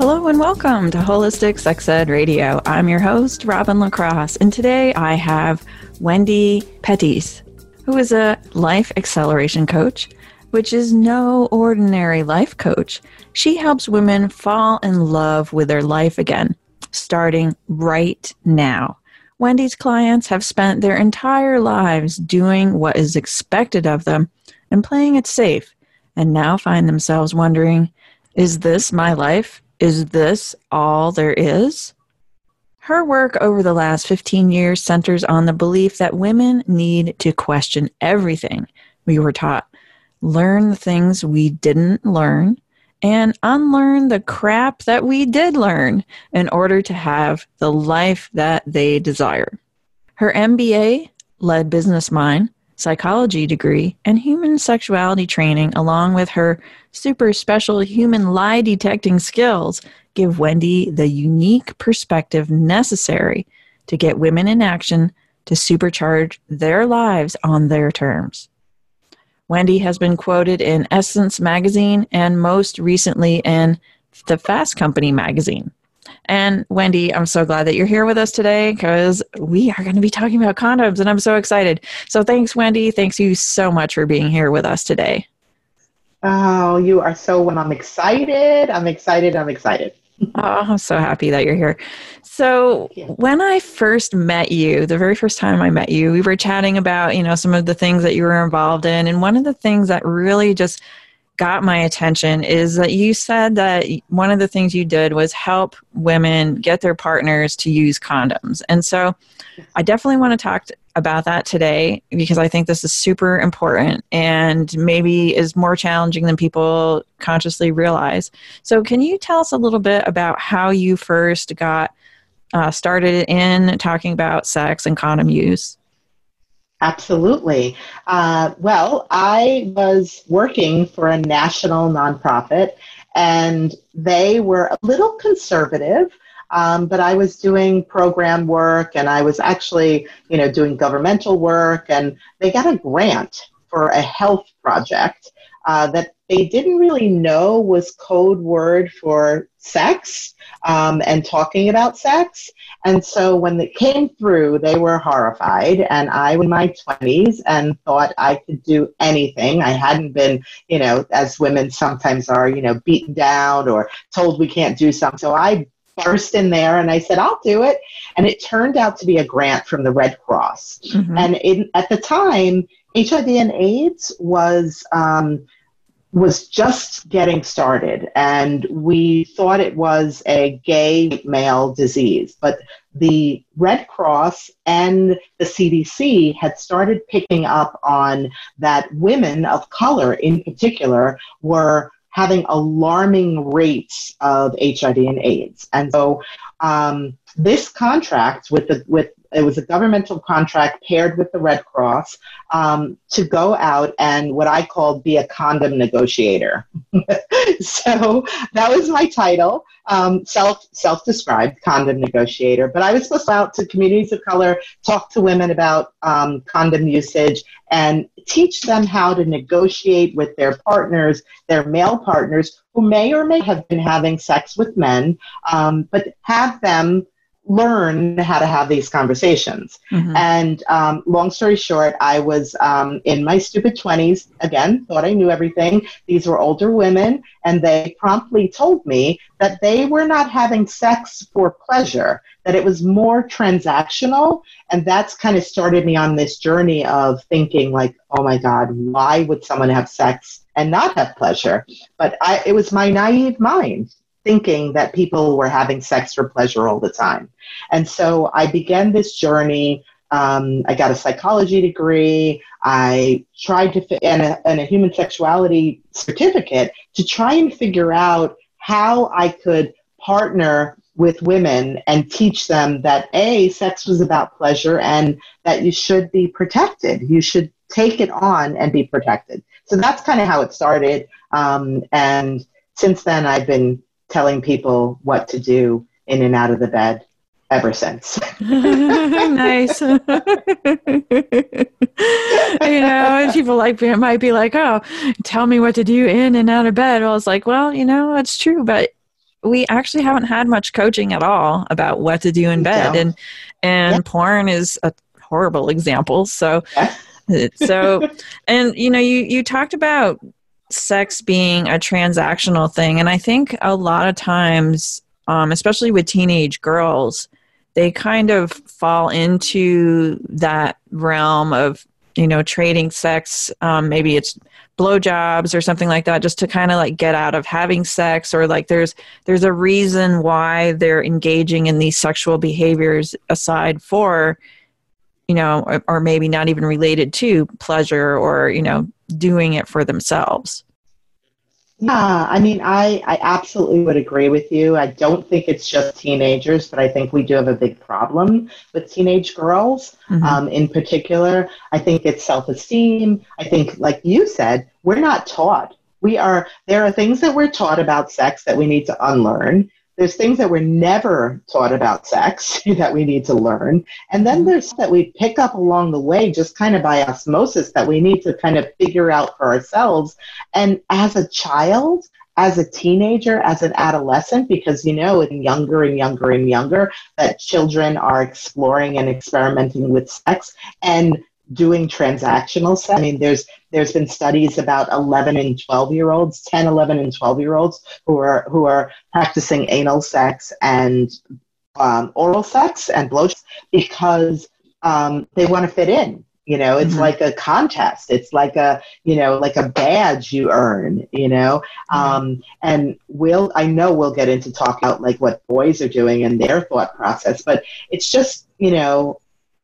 Hello and welcome to Holistic Sex Ed Radio. I'm your host, Robin LaCrosse, and today I have Wendy Pettis, who is a life acceleration coach, which is no ordinary life coach. She helps women fall in love with their life again, starting right now. Wendy's clients have spent their entire lives doing what is expected of them and playing it safe, and now find themselves wondering, is this my life? Is this all there is? Her work over the last 15 years centers on the belief that women need to question everything we were taught, learn the things we didn't learn, and unlearn the crap that we did learn in order to have the life that they desire. Her MBA led Business Mind psychology degree, and human sexuality training, along with her super special human lie detecting skills, give Wendy the unique perspective necessary to get women in action to supercharge their lives on their terms. Wendy has been quoted in Essence magazine and most recently in the Fast Company magazine. And Wendy, I'm so glad that you're here with us today because we are going to be talking about condoms and I'm so excited. So thanks, Wendy. Thanks you so much for being here with us today. Oh, you are so when I'm excited. I'm excited. I'm excited. oh, I'm so happy that you're here. So, when I first met you, the very first time I met you, we were chatting about, you know, some of the things that you were involved in. And one of the things that really just got my attention is that you said that one of the things you did was help women get their partners to use condoms. And so I definitely want to talk about that today because I think this is super important and maybe is more challenging than people consciously realize. So, can you tell us a little bit about how you first got uh, started in talking about sex and condom use? Absolutely. Uh, well, I was working for a national nonprofit, and they were a little conservative. Um, but I was doing program work, and I was actually, you know, doing governmental work, and they got a grant for a health project uh, that they didn't really know was code word for sex um, and talking about sex. And so when it came through, they were horrified. And I was in my 20s and thought I could do anything. I hadn't been, you know, as women sometimes are, you know, beaten down or told we can't do something. So I burst in there and I said, I'll do it. And it turned out to be a grant from the Red Cross. Mm-hmm. And in, at the time, HIV and AIDS was. Um, was just getting started and we thought it was a gay male disease but the red cross and the cdc had started picking up on that women of color in particular were having alarming rates of hiv and aids. And so um, this contract with the with it was a governmental contract paired with the Red Cross um, to go out and what I called be a condom negotiator. so that was my title, um, self self described condom negotiator. But I was supposed to go out to communities of color, talk to women about um, condom usage, and teach them how to negotiate with their partners, their male partners, who may or may have been having sex with men, um, but have them learn how to have these conversations. Mm-hmm. And um, long story short, I was um, in my stupid 20s, again, thought I knew everything. These were older women, and they promptly told me that they were not having sex for pleasure, that it was more transactional. And that's kind of started me on this journey of thinking, like, oh my God, why would someone have sex? And not have pleasure, but I, it was my naive mind thinking that people were having sex for pleasure all the time. And so I began this journey. Um, I got a psychology degree. I tried to, and a, and a human sexuality certificate to try and figure out how I could partner with women and teach them that a sex was about pleasure and that you should be protected you should take it on and be protected so that's kind of how it started um, and since then i've been telling people what to do in and out of the bed ever since. nice. you know, people like me might be like, "Oh, tell me what to do in and out of bed." Well, it's like, well, you know, that's true, but we actually haven't had much coaching at all about what to do in bed, and and yeah. porn is a horrible example. So, yeah. so, and you know, you you talked about sex being a transactional thing, and I think a lot of times, um, especially with teenage girls they kind of fall into that realm of you know trading sex um, maybe it's blowjobs or something like that just to kind of like get out of having sex or like there's there's a reason why they're engaging in these sexual behaviors aside for you know or, or maybe not even related to pleasure or you know doing it for themselves yeah, I mean, I, I absolutely would agree with you. I don't think it's just teenagers, but I think we do have a big problem with teenage girls mm-hmm. um, in particular. I think it's self esteem. I think, like you said, we're not taught. We are, there are things that we're taught about sex that we need to unlearn there's things that we're never taught about sex that we need to learn. And then there's that we pick up along the way just kind of by osmosis that we need to kind of figure out for ourselves. And as a child, as a teenager, as an adolescent, because you know, in younger and younger and younger, that children are exploring and experimenting with sex. And doing transactional sex. I mean, there's there's been studies about 11 and 12 year olds, 10, 11, and 12 year olds who are who are practicing anal sex and um, oral sex and blow because um, they want to fit in. You know, it's mm-hmm. like a contest. It's like a you know like a badge you earn. You know, mm-hmm. um, and we'll I know we'll get into talk about like what boys are doing and their thought process, but it's just you know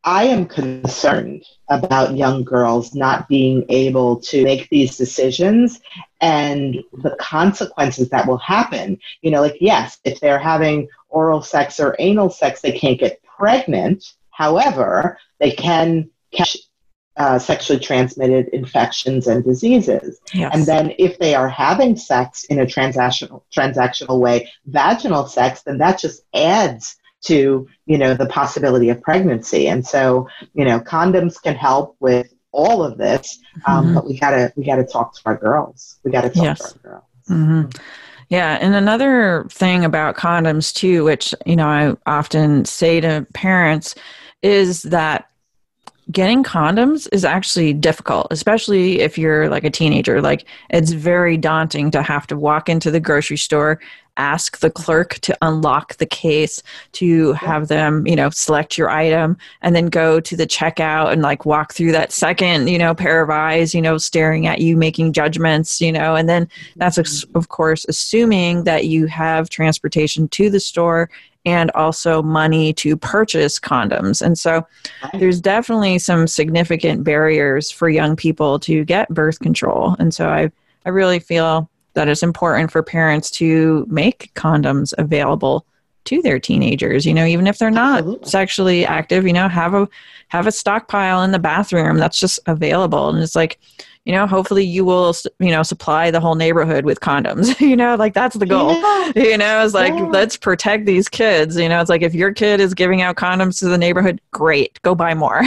I am concerned about young girls not being able to make these decisions and the consequences that will happen. You know, like, yes, if they're having oral sex or anal sex, they can't get pregnant. However, they can catch uh, sexually transmitted infections and diseases. Yes. And then if they are having sex in a transactional transactional way, vaginal sex, then that just adds to you know the possibility of pregnancy and so you know condoms can help with all of this um, mm-hmm. but we gotta we gotta talk to our girls we gotta talk yes. to our girls mm-hmm. yeah and another thing about condoms too which you know i often say to parents is that getting condoms is actually difficult, especially if you're like a teenager. Like, it's very daunting to have to walk into the grocery store, ask the clerk to unlock the case, to have them, you know, select your item, and then go to the checkout and like walk through that second, you know, pair of eyes, you know, staring at you, making judgments, you know, and then mm-hmm. that's, of course, assuming that you have transportation to the store and also money to purchase condoms. And so there's definitely some significant barriers for young people to get birth control. And so I, I really feel that it's important for parents to make condoms available to their teenagers you know even if they're not Absolutely. sexually active you know have a have a stockpile in the bathroom that's just available and it's like you know hopefully you will you know supply the whole neighborhood with condoms you know like that's the goal yeah. you know it's like yeah. let's protect these kids you know it's like if your kid is giving out condoms to the neighborhood great go buy more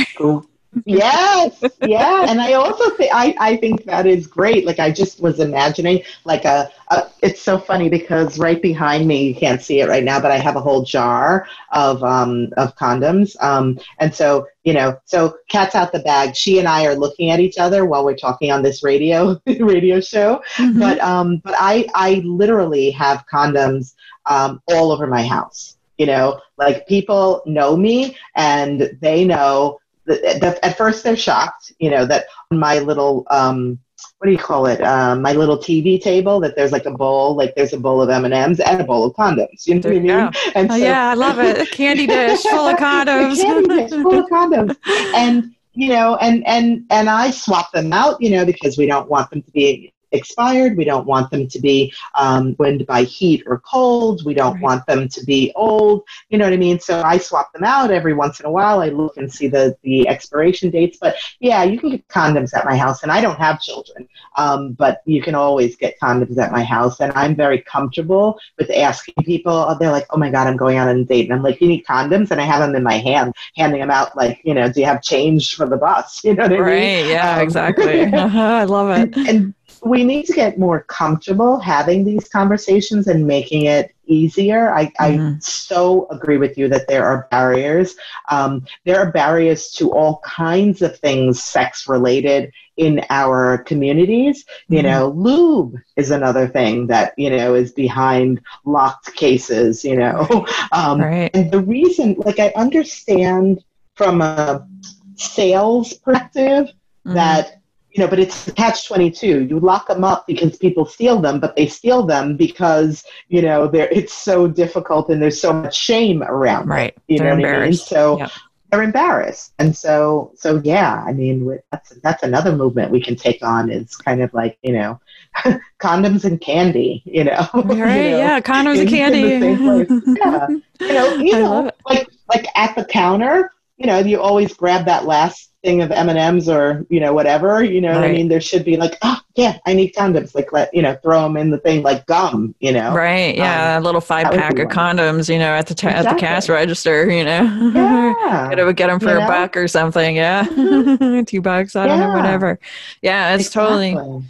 yes yeah and i also think I, I think that is great. Like i just was imagining like a, a, it's so funny because right behind me you can't see it right now but i have a whole jar of um of condoms. Um and so you know so cat's out the bag. She and i are looking at each other while we're talking on this radio radio show. Mm-hmm. but um but i i literally have condoms um all over my house. You know like people know me and they know at first they're shocked, you know, that my little um, what do you call it? Uh, my little TV table that there's like a bowl, like there's a bowl of M and M's and a bowl of condoms. You know what I mean? And oh, so, yeah, I love it. A candy dish full of condoms. candy dish full of condoms, and you know, and and and I swap them out, you know, because we don't want them to be expired. We don't want them to be um, ruined by heat or cold. We don't right. want them to be old. You know what I mean? So I swap them out every once in a while. I look and see the, the expiration dates. But yeah, you can get condoms at my house, and I don't have children, um, but you can always get condoms at my house. And I'm very comfortable with asking people. They're like, oh my God, I'm going on a date. And I'm like, you need condoms? And I have them in my hand, handing them out like, you know, do you have change for the bus? You know what I right, mean? Right. Yeah, um, exactly. uh-huh, I love it. and, and we need to get more comfortable having these conversations and making it easier. I, mm-hmm. I so agree with you that there are barriers. Um, there are barriers to all kinds of things sex related in our communities. Mm-hmm. You know, lube is another thing that, you know, is behind locked cases, you know. Um, right. And the reason, like, I understand from a sales perspective mm-hmm. that you know, but it's catch 22. You lock them up because people steal them, but they steal them because, you know, they're, it's so difficult and there's so much shame around right. It, you they're know what I mean? So yep. they're embarrassed. And so, so yeah, I mean, that's, that's another movement we can take on is kind of like, you know, condoms and candy, you know. Right, you know, yeah, condoms in, and candy. yeah. You know, you know, like, like at the counter, you know, you always grab that last thing of M and M's or you know whatever. You know, right. I mean, there should be like, oh yeah, I need condoms. Like let you know, throw them in the thing like gum. You know, right? Yeah, um, a little five pack of condoms. You know, at the exactly. at the cash register. You know, yeah. gotta get them for you a know? buck or something. Yeah, two bucks. I don't know, whatever. Yeah, it's exactly. totally.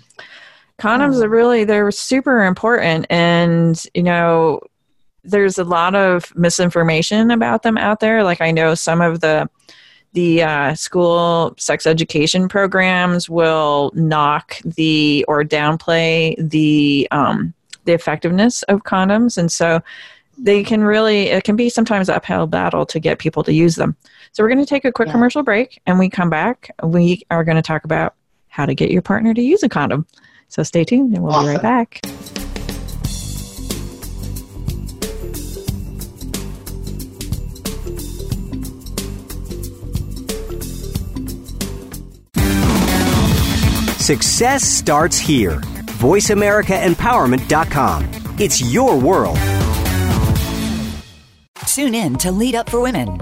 Condoms are really they're super important, and you know there's a lot of misinformation about them out there. Like I know some of the the uh, school sex education programs will knock the or downplay the um, the effectiveness of condoms, and so they can really it can be sometimes uphill battle to get people to use them. So we're going to take a quick yeah. commercial break, and we come back. We are going to talk about how to get your partner to use a condom. So stay tuned, and we'll awesome. be right back. Success starts here. VoiceAmericaEmpowerment.com. It's your world. Tune in to Lead Up for Women.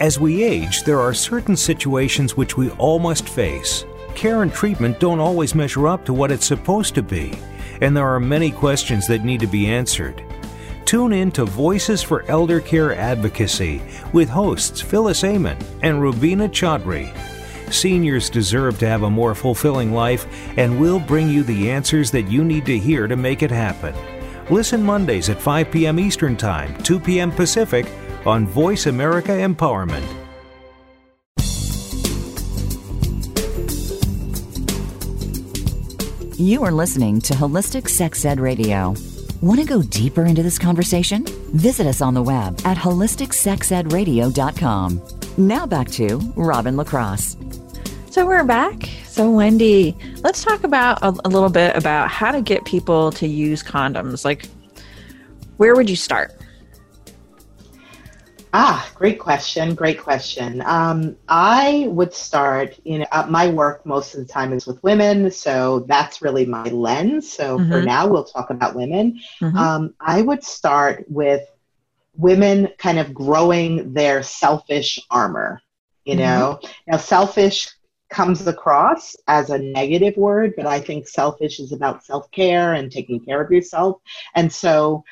As we age, there are certain situations which we all must face. Care and treatment don't always measure up to what it's supposed to be, and there are many questions that need to be answered. Tune in to Voices for Elder Care Advocacy with hosts Phyllis Amon and Rubina Chaudhry. Seniors deserve to have a more fulfilling life, and we'll bring you the answers that you need to hear to make it happen. Listen Mondays at 5 p.m. Eastern Time, 2 p.m. Pacific on Voice America Empowerment. You are listening to Holistic Sex Ed Radio. Want to go deeper into this conversation? Visit us on the web at holisticsexedradio.com. Now back to Robin LaCrosse. So we're back. So Wendy, let's talk about a, a little bit about how to get people to use condoms. Like, where would you start? Ah, great question. Great question. Um, I would start, you know, uh, my work most of the time is with women, so that's really my lens. So mm-hmm. for now, we'll talk about women. Mm-hmm. Um, I would start with women kind of growing their selfish armor. You mm-hmm. know, now selfish comes across as a negative word, but I think selfish is about self care and taking care of yourself. And so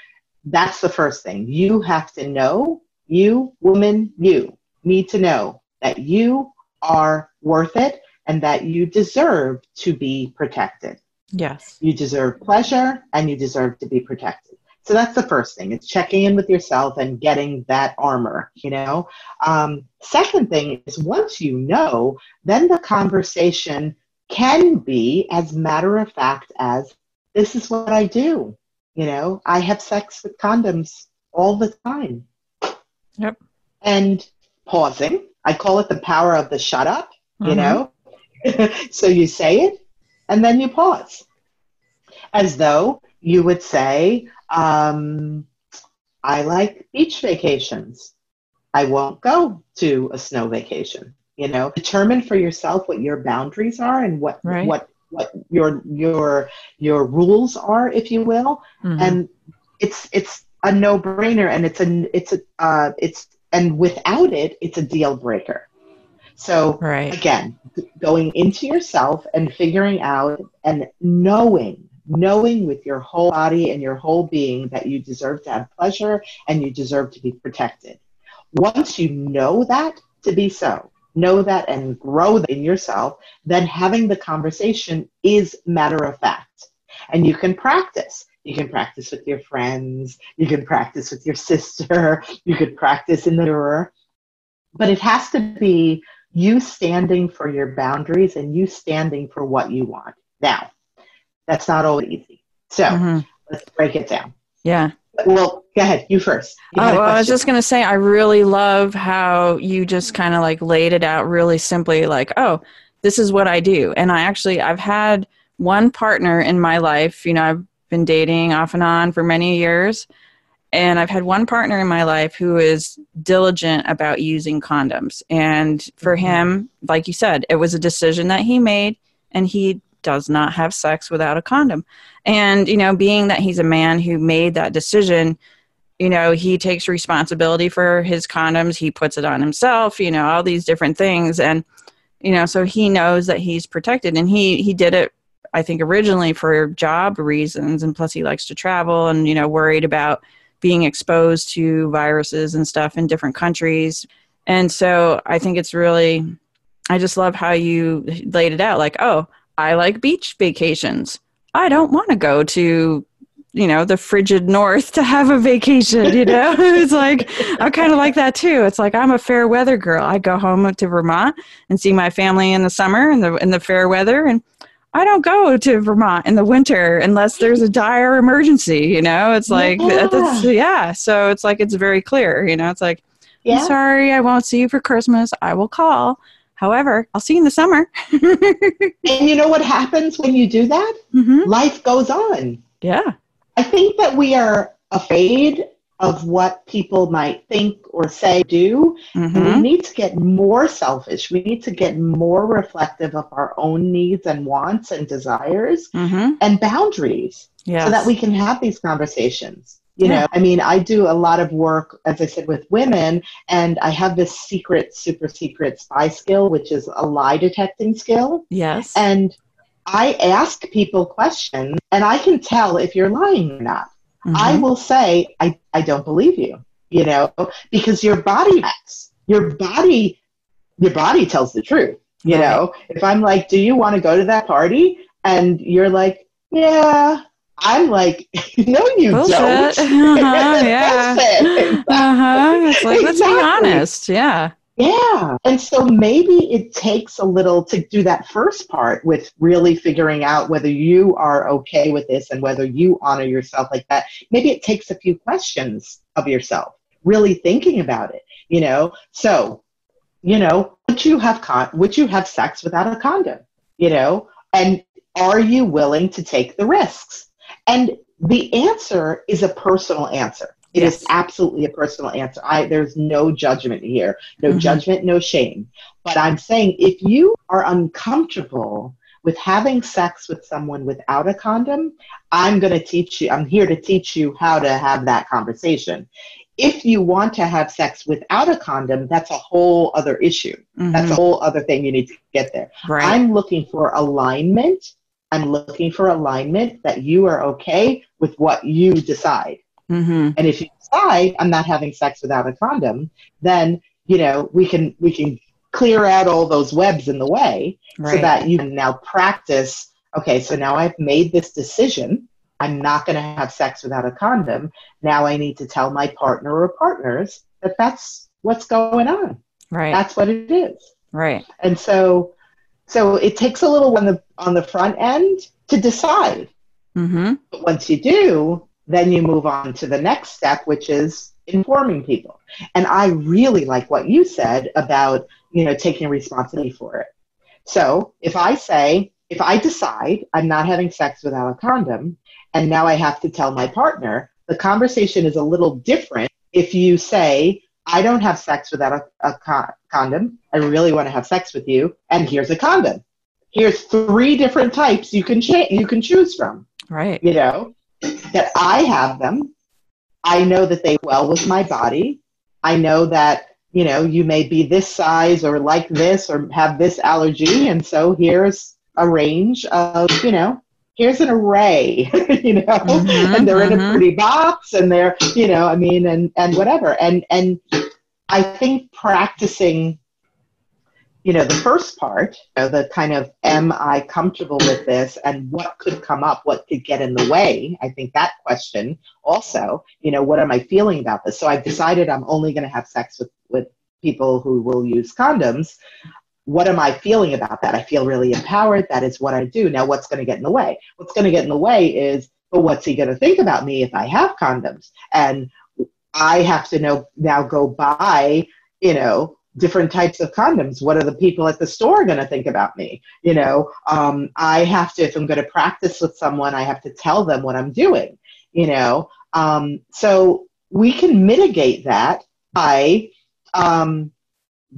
that's the first thing. You have to know you, woman, you need to know that you are worth it and that you deserve to be protected. Yes. You deserve pleasure and you deserve to be protected. So that's the first thing. It's checking in with yourself and getting that armor, you know. Um, second thing is once you know, then the conversation can be as matter of fact as this is what I do. You know, I have sex with condoms all the time. Yep. And pausing. I call it the power of the shut up, you Mhm. know? so you say it and then you pause. As though you would say, um, I like beach vacations. I won't go to a snow vacation. You know, determine for yourself what your boundaries are and what Right. what what your your your rules are, if you will. Mhm. And it's it's a no brainer, and it's a it's a uh, it's and without it, it's a deal breaker. So right. again going into yourself and figuring out and knowing knowing with your whole body and your whole being that you deserve to have pleasure and you deserve to be protected once you know that to be so know that and grow in yourself then having the conversation is matter of fact and you can practice you can practice with your friends you can practice with your sister you could practice in the mirror but it has to be you standing for your boundaries and you standing for what you want. Now, that's not always easy. So Mhm. let's break it down. Yeah. Well, go ahead. You first. You Oh, well, I was just going to say, I really love how you just kind of like laid it out really simply like, oh, this is what I do. And I actually, I've had one partner in my life, you know, I've been dating off and on for many years. And I've had one partner in my life who is diligent about using condoms. And for Mhm. him, like you said, it was a decision that he made, and he does not have sex without a condom. And, you know, being that he's a man who made that decision, you know, he takes responsibility for his condoms, he puts it on himself, you know, all these different things. And, you know, so he knows that he's protected. And he, he did it, I think, originally for job reasons. And plus, he likes to travel and, you know, worried about being exposed to viruses and stuff in different countries. And so I think it's really, I just love how you laid it out like, oh, I like beach vacations. I don't want to go to, you know, the frigid north to have a vacation, you know? it's like, I kind of like that too. It's like, I'm a fair weather girl. I go home to Vermont and see my family in the summer in the, in the fair weather. And I don't go to Vermont in the winter unless there's a dire emergency, you know? It's like, Yeah. that's, yeah. So it's like, it's very clear, you know? It's like, I'm sorry, I won't see you for Christmas. I will call. However, I'll see you in the summer. And you know what happens when you do that? hmm Life goes on. Yeah. I think that we are afraid of what people might think or say, do. And we need to get more selfish. We need to get more reflective of our own needs and wants and desires hmm and boundaries. Yes. so that we can have these conversations. You Yeah. know, I mean, I do a lot of work, as I said, with women, and I have this secret, super secret spy skill, which is a lie detecting skill. Yes. And I ask people questions, and I can tell if you're lying or not. I Mhm. will say, I, I don't believe you, you know, because your body acts. Your body, your body tells the truth. You Right. know, if I'm like, do you want to go to that party? And you're like, yeah. I'm like, no, you Bullshit. don't. Uh-huh, yeah. Uh-huh. It's like, let's be honest. Yeah. Yeah. And so maybe it takes a little to do that first part with really figuring out whether you are okay with this and whether you honor yourself like that. Maybe it takes a few questions of yourself, really thinking about it, you know? So, you know, would you have con- would you have sex without a condom? You know? And are you willing to take the risks? And the answer is a personal answer. It is Yes. absolutely a personal answer. I there's no judgment here. No Mhm. judgment, no shame. But I'm saying if you are uncomfortable with having sex with someone without a condom, I'm going to teach you, I'm here to teach you how to have that conversation. If you want to have sex without a condom, that's a whole other issue. That's a Mhm. whole other thing you need to get there. Right. I'm looking for alignment. I'm looking for alignment that you are okay with what you decide. Hmm And if you decide I'm not having sex without a condom, then you know we can we can clear out all those webs in the way so that you can now practice. Okay, so now I've made this decision. I'm not going to have sex without a condom. Now I need to tell my partner or partners that that's what's going on. right. That's what it is. right. And so so it takes a little on the on the front end to decide. Mm-hmm. But once you do, then you move on to the next step, which is informing people. And I really like what you said about, you know, taking responsibility for it. So if I say, if I decide I'm not having sex without a condom, and now I have to tell my partner, the conversation is a little different if you say, I don't have sex without a, a con- condom. I really want to have sex with you, and here's a condom. Here's three different types you can cha- you can choose from. Right. You know, that I have them. I know that they well with my body. I know that you know you may be this size or like this or have this allergy, and so here's a range of you know here's an array, you know, Mhm, and they're in a mhm. pretty box and they're, you know, I mean, and, and whatever. And, and I think practicing, you know, the first part, the kind of, am I comfortable with this and what could come up, what could get in the way? I think that question also, you know, what am I feeling about this? So I've decided I'm only going to have sex with, with people who will use condoms what am I feeling about that? I feel really empowered. That is what I do. Now, what's going to get in the way? What's going to get in the way is, but what's he going to think about me if I have condoms? And I have to know now go buy, you know, different types of condoms. What are the people at the store going to think about me? You know, um, I have to, if I'm going to practice with someone, I have to tell them what I'm doing, you know. Um, so we can mitigate that by, um,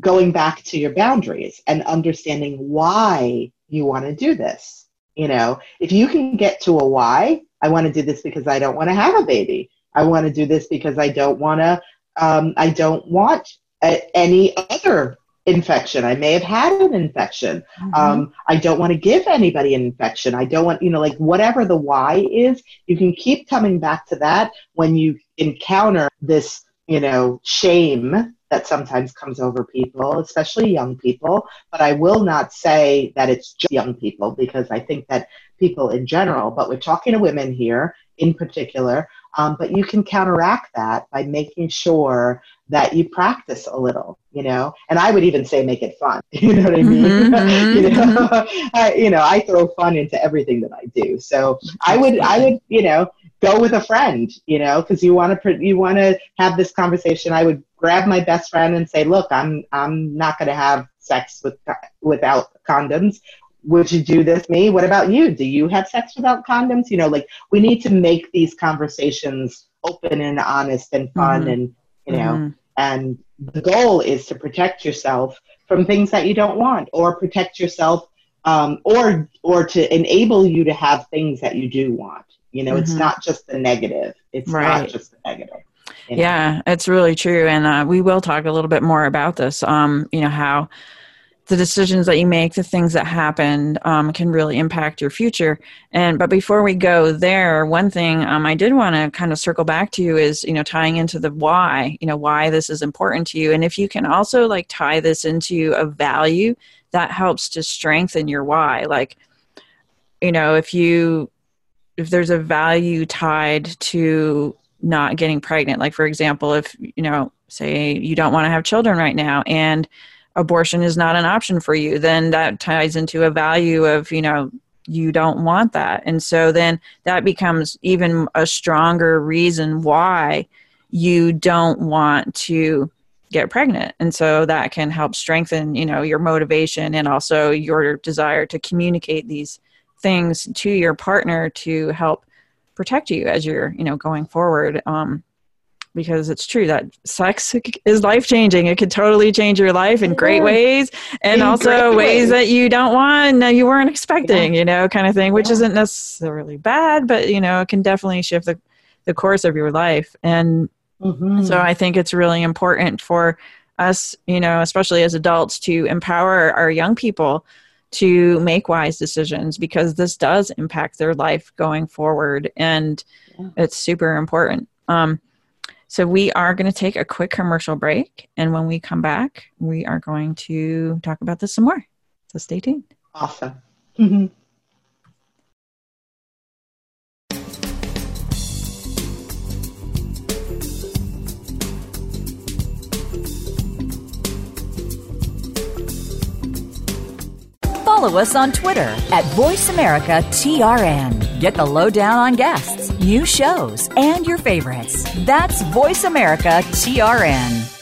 going back to your boundaries and understanding why you want to do this. You know, if you can get to a why, I want to do this because I don't want to have a baby. I want to do this because I don't want to, um, I don't want a, any other infection. I may have had an infection. Um, I don't want to give anybody an infection. I don't want, you know, like whatever the why is, you can keep coming back to that when you encounter this, you know, shame that sometimes comes over people, especially young people. But I will not say that it's just young people because I think that people in general, but we're talking to women here in particular. Um, but you can counteract that by making sure that you practice a little, you know. And I would even say make it fun. You know what I mean? Mhm, mhm, you know, I, you know, I throw fun into everything that I do. So I would, I would, you know, go with a friend, you know, because you want to, you want to have this conversation. I would grab my best friend and say, look, I'm, I'm not going to have sex with, without condoms. Would you do this me? What about you? Do you have sex without condoms? You know, like we need to make these conversations open and honest and fun Mhm. and, you know, Mhm. and the goal is to protect yourself from things that you don't want or protect yourself um, or or to enable you to have things that you do want you know it's Mhm. not just the negative it's Right. not just the negative you know? Yeah, it's really true. And uh, we will talk a little bit more about this. Um, you know, how the decisions that you make, the things that happen, um, can really impact your future. And but before we go there, one thing um, I did want to kind of circle back to you is, you know, tying into the why, you know, why this is important to you. And if you can also like tie this into a value, that helps to strengthen your why. Like, you know, if you if there's a value tied to not getting pregnant like for example if you know say you don't want to have children right now and abortion is not an option for you then that ties into a value of you know you don't want that. And so then that becomes even a stronger reason why you don't want to get pregnant. And so that can help strengthen you know your motivation and also your desire to communicate these things to your partner to help protect you as you're you know going forward. Um because it's true that sex is life changing it could totally change your life in great ways and In also ways ways. that you don't want no you weren't expecting you know kind of thing which Yeah. isn't necessarily bad but you know it can definitely shift the, the course of your life and Mhm. so I think it's really important for us, you know, especially as adults, to empower our young people to make wise decisions because this does impact their life going forward, and Yeah. it's super important. Um, so we are going to take a quick commercial break, and when we come back, we are going to talk about this some more. So stay tuned. awesome Mhm. Follow us on Twitter at VoiceAmericaTRN. Get the lowdown on guests, new shows, and your favorites. That's VoiceAmericaTRN.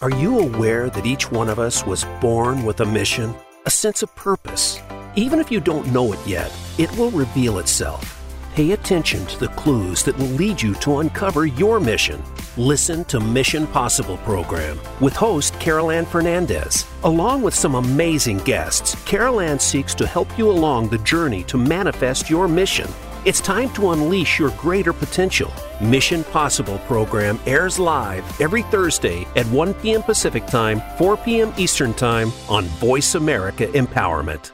Are you aware that each one of us was born with a mission, a sense of purpose? Even if you don't know it yet, it will reveal itself. Pay attention to the clues that will lead you to uncover your mission. Listen to Mission Possible program with host Carol Ann Fernandez. Along with some amazing guests, Carol Ann seeks to help you along the journey to manifest your mission. It's time to unleash your greater potential. Mission Possible program airs live every Thursday at 1 p.m. Pacific Time, 4 p.m. Eastern Time on Voice America Empowerment.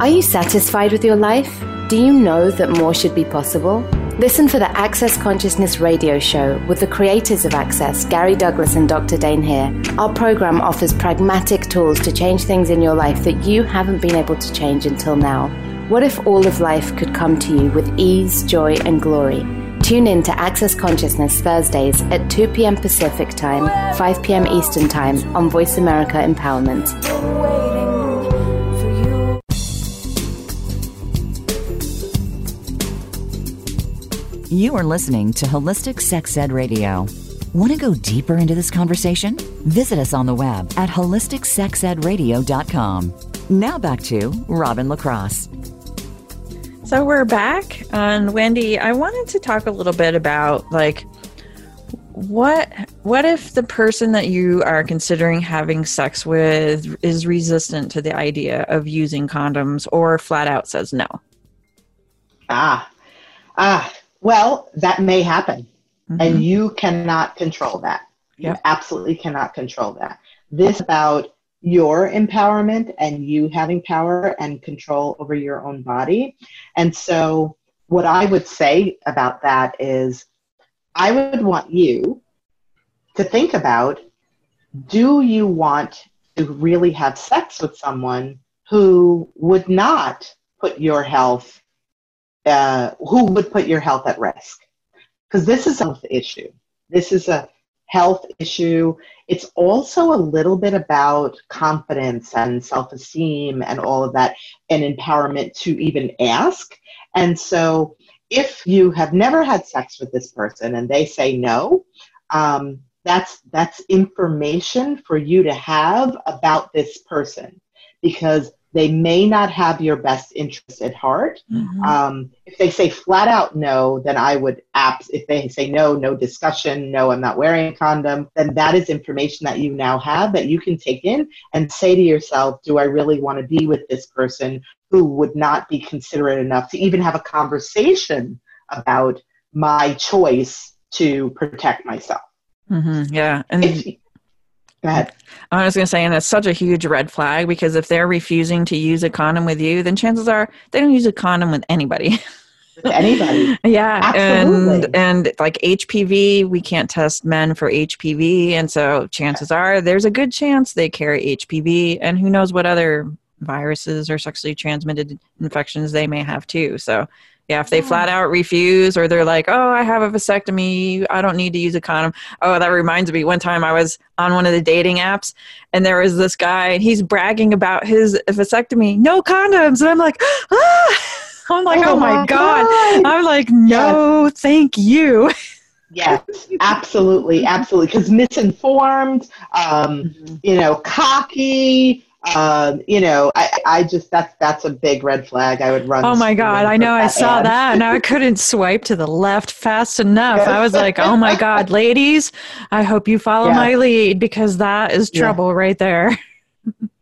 Are you satisfied with your life? Do you know that more should be possible? Listen for the Access Consciousness radio show with the creators of Access, Gary Douglas and Dr. Dain Heer. Our program offers pragmatic tools to change things in your life that you haven't been able to change until now. What if all of life could come to you with ease, joy, and glory? Tune in to Access Consciousness Thursdays at 2 p.m. Pacific Time, 5 p.m. Eastern Time on Voice America Empowerment. You are listening to Holistic Sex Ed Radio. Want to go deeper into this conversation? Visit us on the web at holisticsexedradio.com. Now back to Robin LaCrosse. So we're back. And Wendy, I wanted to talk a little bit about like what what if the person that you are considering having sex with is resistant to the idea of using condoms or flat out says no? Ah. Ah, well, that may happen. Mm-hmm. And you cannot control that. Yep. You absolutely cannot control that. This about your empowerment and you having power and control over your own body. And so, what I would say about that is, I would want you to think about do you want to really have sex with someone who would not put your health uh, who would put your health at risk. Because this is a health issue. This is a health issue. It's also a little bit about confidence and self esteem and all of that, and empowerment to even ask. And so, if you have never had sex with this person and they say no, um, that's that's information for you to have about this person because they may not have your best interest at heart. Mm-hmm. Um, if they say flat out no, then I would apps. If they say no, no discussion, no, I'm not wearing a condom, then that is information that you now have that you can take in and say to yourself, do I really want to be with this person who would not be considerate enough to even have a conversation about my choice to protect myself? Mm-hmm. Yeah, and if, Ahead. I was going to say, and it's such a huge red flag because if they're refusing to use a condom with you, then chances are they don't use a condom with anybody. anybody. yeah, Absolutely. and and like HPV, we can't test men for HPV, and so chances are there's a good chance they carry HPV, and who knows what other viruses or sexually transmitted infections they may have too. So yeah, if they flat out refuse or they're like, oh, I have a vasectomy, I don't need to use a condom. Oh, that reminds me, one time I was on one of the dating apps and there was this guy and he's bragging about his vasectomy, no condoms. And I'm like, ah! I'm like, oh, oh my God. God. I'm like, no, yes. thank you. Yes, absolutely, absolutely. Because misinformed, um, mm-hmm. you know, cocky, um, you know, I, I just that's that's a big red flag. I would run. Oh my god! I know. I saw ad. that, and I couldn't swipe to the left fast enough. I was like, "Oh my god, ladies! I hope you follow yes. my lead because that is trouble yeah. right there."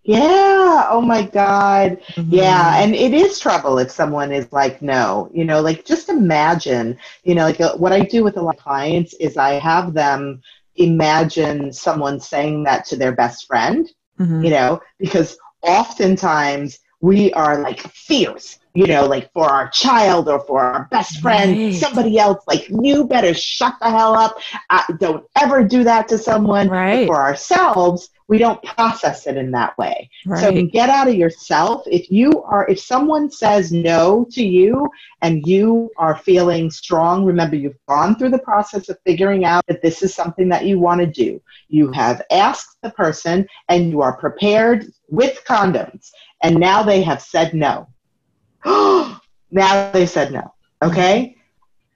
yeah. Oh my god. Mm-hmm. Yeah, and it is trouble if someone is like, "No," you know, like just imagine, you know, like uh, what I do with a lot of clients is I have them imagine someone saying that to their best friend mm-hmm. you know, because oftentimes we are like fierce, you know, like for our child or for our best friend, right. somebody else, like you better shut the hell up. Uh, don't ever do that to someone. Right. For ourselves, we don't process it in that way. Right. So get out of yourself. If you are, if someone says no to you and you are feeling strong, remember you've gone through the process of figuring out that this is something that you want to do. You have asked the person and you are prepared with condoms and now they have said no. now they said no. Okay?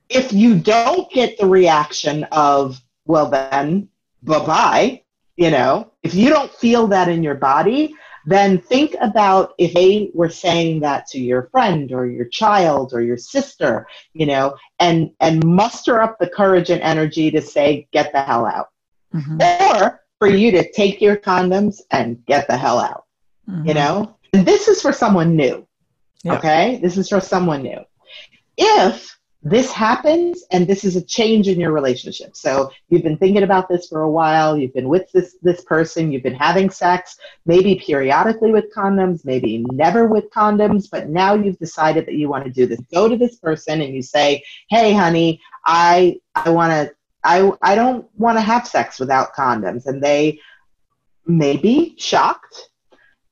If you don't get the reaction of, well, then bye bye, you know, if you don't feel that in your body, then think about if they were saying that to your friend or your child or your sister, you know, and and muster up the courage and energy to say, get the hell out. Mm-hmm. Or for you to take your condoms and get the hell out. Mm-hmm. You know? And this is for someone new. Yeah. Okay? This is for someone new. If this happens and this is a change in your relationship so you've been thinking about this for a while you've been with this this person you've been having sex maybe periodically with condoms maybe never with condoms but now you've decided that you want to do this go to this person and you say hey honey i i want to i i don't want to have sex without condoms and they may be shocked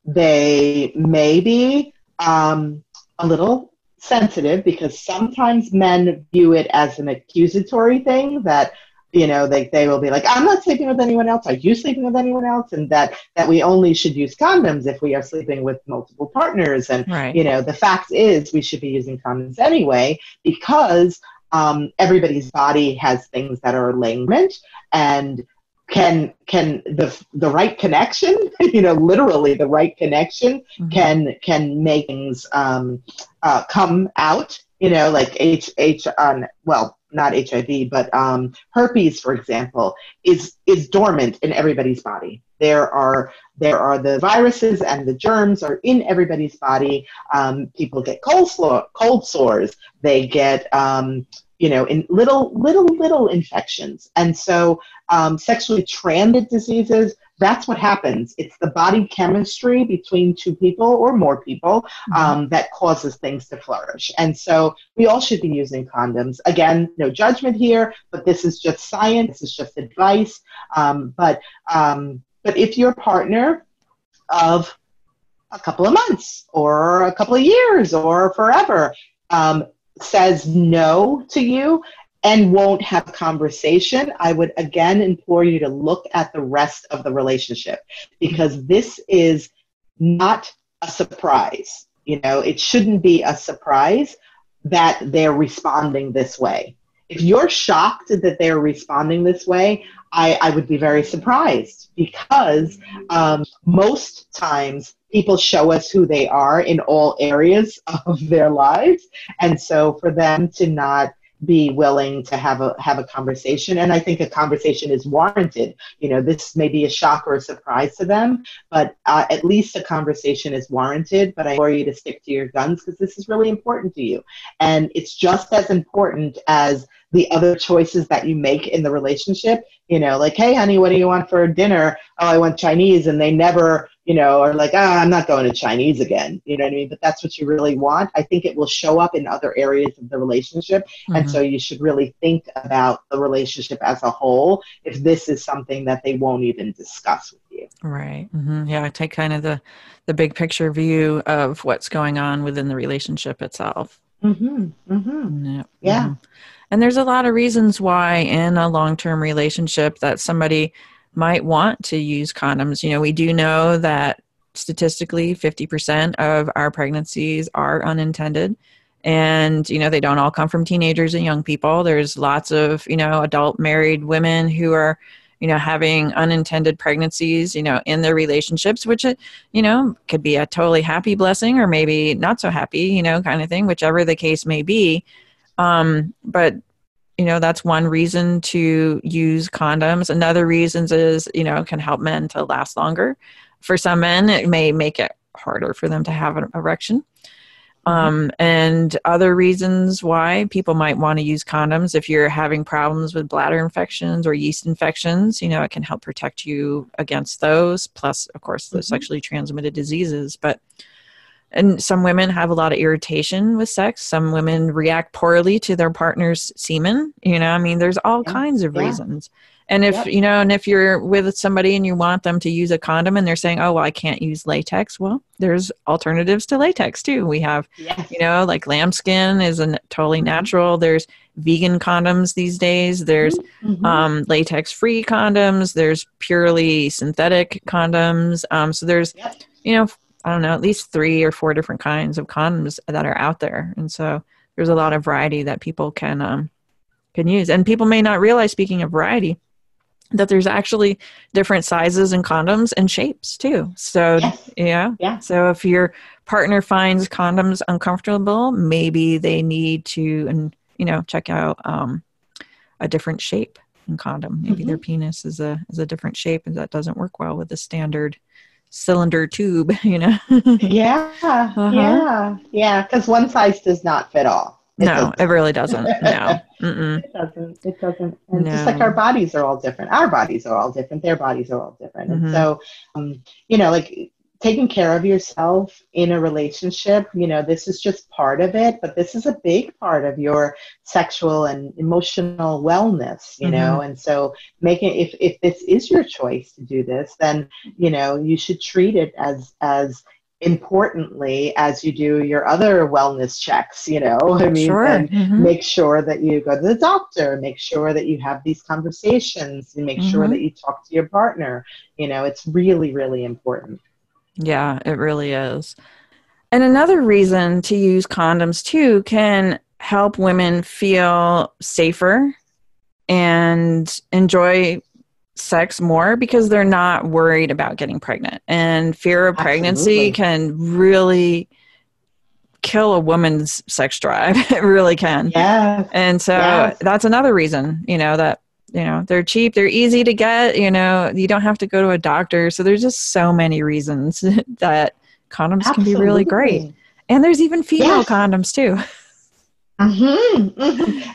they may be um, a little sensitive because sometimes men view it as an accusatory thing that you know they, they will be like i'm not sleeping with anyone else. Are you sleeping with anyone else? And that that we only should use condoms if we are sleeping with multiple partners. And right. you know the fact is we should be using condoms anyway because um, everybody's body has things that are alignment and can can the the right connection you know literally the right connection mm-hmm. can can make things um, uh, come out you know like h h on well not hiv but um, herpes for example is is dormant in everybody's body. There are there are the viruses and the germs are in everybody's body. Um, people get cold, cold sores. They get um, you know, in little, little, little infections. And so um, sexually transmitted diseases, that's what happens. It's the body chemistry between two people or more people mm-hmm. um, that causes things to flourish. And so we all should be using condoms. Again, no judgment here, but this is just science. This is just advice. Um, but um, but if your partner of a couple of months or a couple of years or forever um, says no to you and won't have a conversation, I would again implore you to look at the rest of the relationship because this is not a surprise. You know, it shouldn't be a surprise that they're responding this way. If you're shocked that they're responding this way, I, I would be very surprised because um, most times people show us who they are in all areas of their lives. And so for them to not be willing to have a have a conversation and i think a conversation is warranted. You know this may be a shock or a surprise to them but uh, at least a conversation is warranted. But i implore you to stick to your guns because this is really important to you. And it's just as important as the other choices that you make in the relationship. You know like hey honey what do you want for dinner? Oh i want chinese and they never you know, are like, ah, I'm not going to Chinese again. You know what I mean? But that's what you really want. I think it will show up in other areas of the relationship. Mm-hmm. And so you should really think about the relationship as a whole if this is something that they won't even discuss with you. Right. Mm-hmm. Yeah. I take kind of the, the big picture view of what's going on within the relationship itself. Mm-hmm. Mm-hmm. Yeah. yeah. Mm-hmm. And there's a lot of reasons why in a long term relationship that somebody might want to use condoms. You know, we do know that statistically 50% of our pregnancies are unintended. And you know they don't all come from teenagers and young people. There's lots of you know adult married women who are you know having unintended pregnancies you know in their relationships which uh, you know could be a totally happy blessing or maybe not so happy you know kind of thing whichever the case may be. Um, but you know that's one reason to use condoms. Another reasons is you know can help men to last longer. For some men it may make it harder for them to have an erection. Mm-hmm. um, and other reasons why people might want to use condoms. If you're having problems with bladder infections or yeast infections you know it can help protect you against those plus of course the mm-hmm. sexually transmitted diseases. But and some women have a lot of irritation with sex some women react poorly to their partner's semen you know i mean there's all yeah. kinds of yeah. reasons and if yep. you know and if you're with somebody and you want them to use a condom and they're saying oh well i can't use latex well there's alternatives to latex too we have yes. you know like lambskin is a totally mm-hmm. natural there's vegan condoms these days there's mm-hmm. um, latex free condoms there's purely synthetic condoms um, so there's yep. you know I don't know, at least three or four different kinds of condoms that are out there. And so there's a lot of variety that people can um, can use. And people may not realize, speaking of variety, that there's actually different sizes and condoms and shapes too. So Yes. yeah. Yeah. So if your partner finds condoms uncomfortable, maybe they need to and you know check out um, a different shape in condom. Maybe their penis is a is a different shape and that doesn't work well with the standard cylinder tube. You know. Yeah, Uh-huh. yeah, yeah. Because one size does not fit all. It no, doesn't. it really doesn't. No. Mm-mm. It doesn't. It doesn't. And just like our bodies are all different, our bodies are all different. Their bodies are all different. Mhm. And so, um, you know, like taking care of yourself in a relationship, you know, this is just part of it, but this is a big part of your sexual and emotional wellness, you know. And so, making if if this is your choice to do this, then you know you should treat it as as importantly as you do your other wellness checks you know i mean Sure. and Mhm. make sure that you go to the doctor make sure that you have these conversations and make sure Mhm. that you talk to your partner you know it's really really important Yeah, it really is. And another reason to use condoms too can help women feel safer and enjoy sex more because they're not worried about getting pregnant. And fear of pregnancy Absolutely. can really kill a woman's sex drive. it really can. yeah And so that's another reason, you know, that, you know, they're cheap, they're easy to get, you know, you don't have to go to a doctor. So there's just so many reasons that condoms can be really great. And there's even female Yes. condoms too. hmm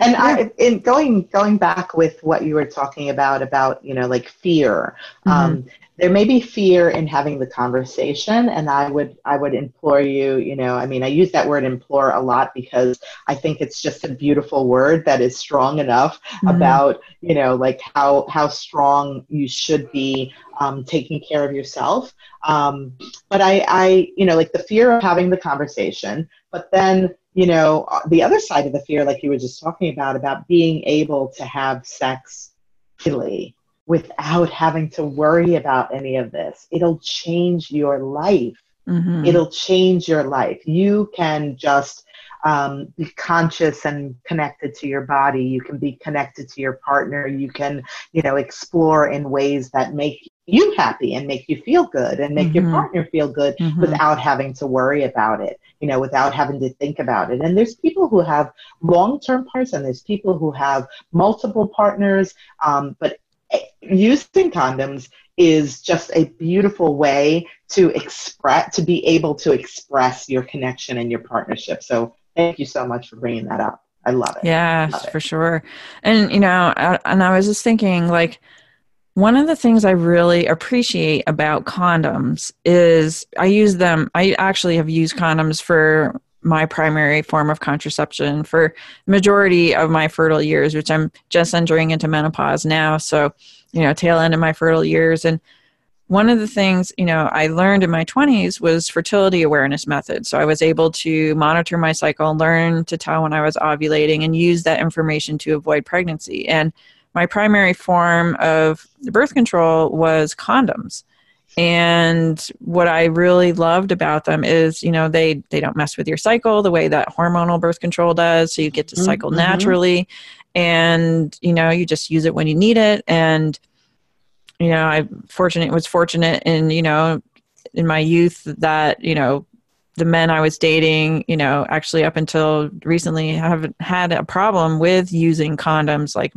And I, in going going back with what you were talking about about you know like fear, um, there may be fear in having the conversation, and I would I would implore you. You know, I mean, I use that word implore a lot because I think it's just a beautiful word that is strong enough Mhm. about you know like how how strong you should be um, taking care of yourself. Um, but I I you know like the fear of having the conversation, but then you know the other side of the fear like you were just talking about about being able to have sex freely without having to worry about any of this. It'll change your life. Mhm. it'll change your life. You can just um, be conscious and connected to your body. You can be connected to your partner. You can you know explore in ways that make you happy and make you feel good and make your Mhm. partner feel good Mhm. without having to worry about it you know without having to think about it and there's people who have long-term partners and there's people who have multiple partners um, but eh, using condoms is just a beautiful way to express to be able to express your connection and your partnership so thank you so much for bringing that up i love it Yes, Love it. for sure. And you know, I, and I was just thinking, like, one of the things I really appreciate about condoms is I use them. I actually have used condoms for my primary form of contraception for the majority of my fertile years, which I'm just entering into menopause now. So, you know, tail end of my fertile years, and one of the things you know i learned in my 20s was fertility awareness method so i was able to monitor my cycle learn to tell when i was ovulating and use that information to avoid pregnancy and my primary form of birth control was condoms. And what i really loved about them is you know they they don't mess with your cycle the way that hormonal birth control does. So you get to cycle Mhm. naturally and you know you just use it when you need it. And you know i fortunate was fortunate in you know in my youth that you know the men i was dating you know actually up until recently haven't had a problem with using condoms like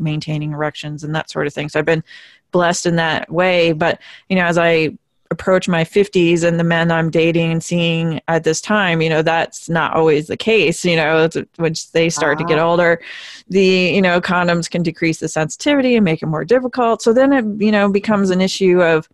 maintaining erections and that sort of thing. So i've been blessed in that way. But you know as i approach my 50s and the men i'm dating and seeing at this time you know that's not always the case you know once they start to get Ah. older the you know condoms can decrease the sensitivity and make it more difficult. So then it you know becomes an issue of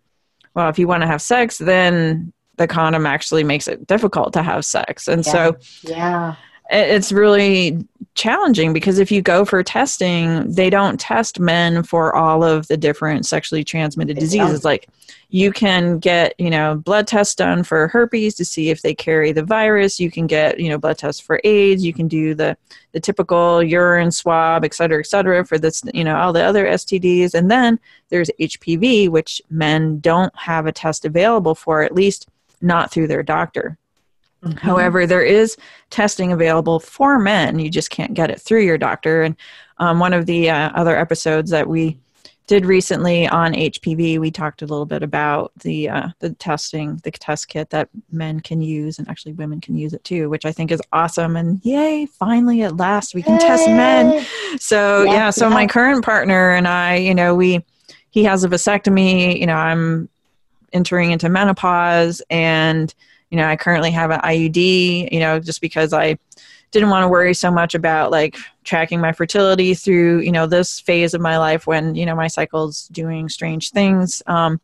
well if you want to have sex then the condom actually makes it difficult to have sex. And so yeah it's really challenging because if you go for testing they don't test men for all of the different sexually transmitted diseases. like you can get you know blood tests done for herpes to see if they carry the virus. You can get you know blood tests for aids. You can do the the typical urine swab et cetera et cetera for this you know all the other stds and then there's hpv which men don't have a test available for at least not through their doctor. Mhm. However, there is testing available for men. You just can't get it through your doctor. And um, one of the uh, other episodes that we did recently on HPV, we talked a little bit about the uh, the testing, the test kit that men can use, and actually women can use it too, which I think is awesome. And yay, finally at last we can test men. So Yeah, yeah, so yeah. my current partner and I, you know, we he has a vasectomy. You know, I'm entering into menopause, and you know, I currently have an IUD. You know, just because I didn't want to worry so much about like tracking my fertility through you know this phase of my life when you know my cycle's doing strange things. Um,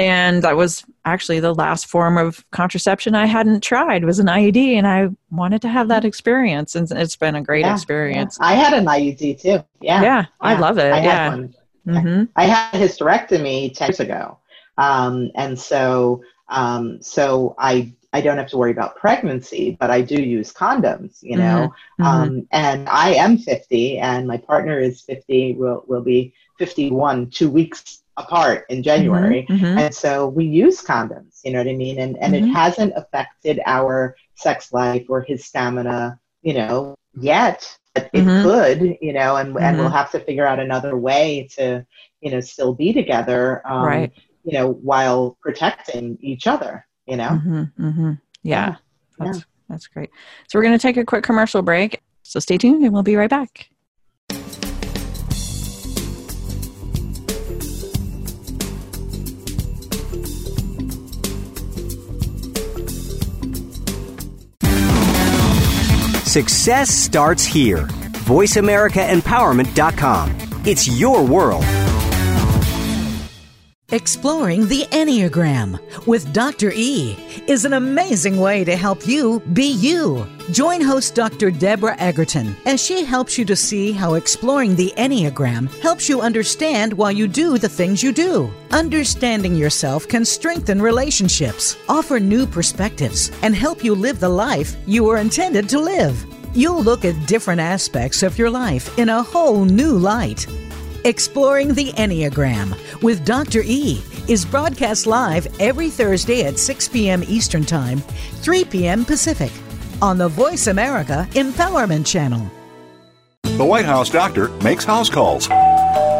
and that was actually the last form of contraception I hadn't tried was an IUD, and I wanted to have that experience, and it's been a great Yeah, experience. I had an IUD too. Yeah. Yeah, I love it. I had yeah. one. hmm I had a hysterectomy 10 years ago. Um, and so, um, so I, I don't have to worry about pregnancy, but I do use condoms, you know. Mhm. Um, and I am 50 and my partner is 50. We'll, we'll be 51 two weeks apart in January. Mhm. And so we use condoms, you know what I mean? And, and Mhm. it hasn't affected our sex life or his stamina, you know, yet. But it Mhm. could, you know, and, and we'll have to figure out another way to, you know, still be together, um, Right. You know, while protecting each other, you know? hmm hmm Yeah, Yeah. that's that's great. So we're going to take a quick commercial break. So stay tuned, and we'll be right back. Success starts here. VoiceAmericaEmpowerment.com. It's your world. Exploring the Enneagram with Dr. E is an amazing way to help you be you. Join host Dr. Deborah Egerton as she helps you to see how exploring the Enneagram helps you understand why you do the things you do. Understanding yourself can strengthen relationships, offer new perspectives, and help you live the life you were intended to live. You'll look at different aspects of your life in a whole new light. Exploring the Enneagram with Dr. E is broadcast live every Thursday at 6 p.m. Eastern Time, 3 p.m. Pacific on the Voice America Empowerment Channel. The White House doctor makes house calls.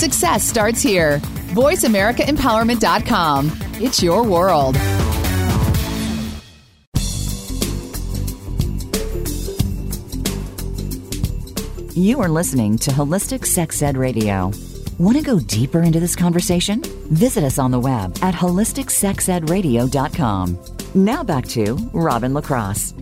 Success starts here. VoiceAmericaEmpowerment.com. It's your world. You are listening to Holistic Sex Ed Radio. Want to go deeper into this conversation? Visit us on the web at holisticsexedradio.com. Now back to Robin Lacrosse.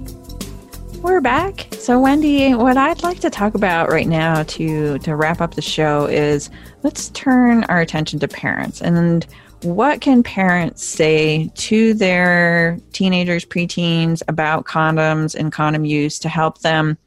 We're back. So, Wendy, what I'd like to talk about right now to to wrap up the show is let's turn our attention to parents and what can parents say to their teenagers, preteens about condoms and condom use to help them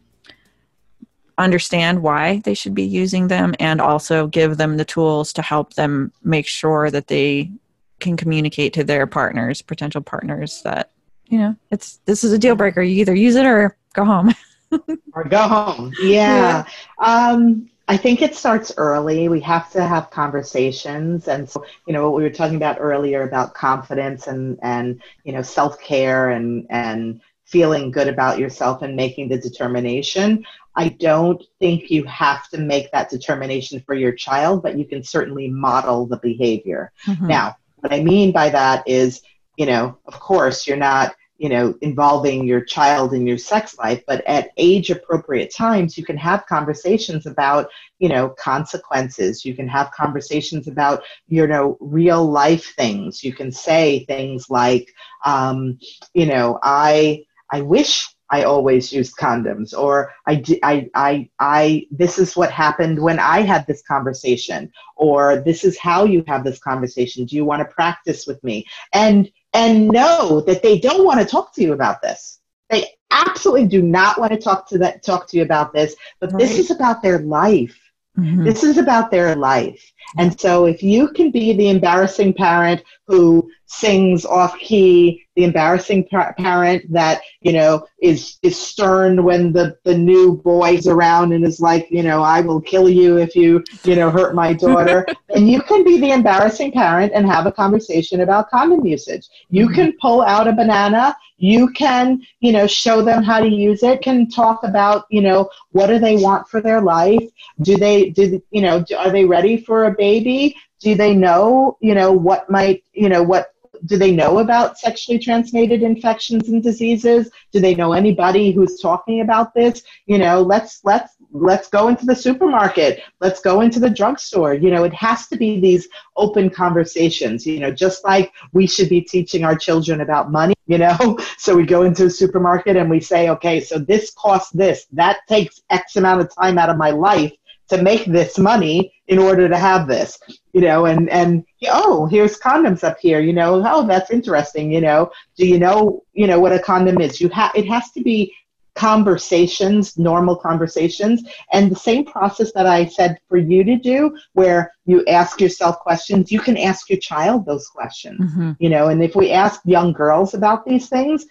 understand why they should be using them and also give them the tools to help them make sure that they can communicate to their partners, potential partners that you know, it's this is a deal breaker. You either use it or go home. or go home. Yeah. Um, I think it starts early. We have to have conversations. And so, you know, what we were talking about earlier about confidence and, and you know, self care and, and feeling good about yourself and making the determination. I don't think you have to make that determination for your child, but you can certainly model the behavior. Mhm. Now, what I mean by that is, you know, of course, you're not, you know, involving your child in your sex life, but at age appropriate times, you can have conversations about, you know, consequences. You can have conversations about, you know, real life things. You can say things like, um, you know, I, I wish I always use condoms, or I, I, I, I, this is what happened when I had this conversation, or this is how you have this conversation. Do you want to practice with me? And, and know that they don't want to talk to you about this. They absolutely do not want to talk to that, talk to you about this, but right. this is about their life. Mm-hmm. This is about their life. And so if you can be the embarrassing parent who sings off key, the embarrassing par- parent that, you know, is, is stern when the, the new boy's around and is like, you know, I will kill you if you, you know, hurt my daughter. and you can be the embarrassing parent and have a conversation about condom usage. You mm-hmm. can pull out a banana. You can, you know, show them how to use it, can talk about, you know, what do they want for their life? Do they, do, you know, are they ready for a baby? Do they know, you know, what might, you know, what do they know about sexually transmitted infections and diseases? Do they know anybody who's talking about this? You know, let's let's let's go into the supermarket. Let's go into the drugstore. You know, it has to be these open conversations. You know, just like we should be teaching our children about money. You know, so we go into a supermarket and we say, okay, so this costs this. That takes X amount of time out of my life to make this money in order to have this you know and and oh here's condoms up here you know oh that's interesting you know. Do you know you know what a condom is? You have it has to be conversations normal conversations and the same process that i said for you to do where you ask yourself questions you can ask your child those questions mm-hmm. you know and if we ask young girls about these things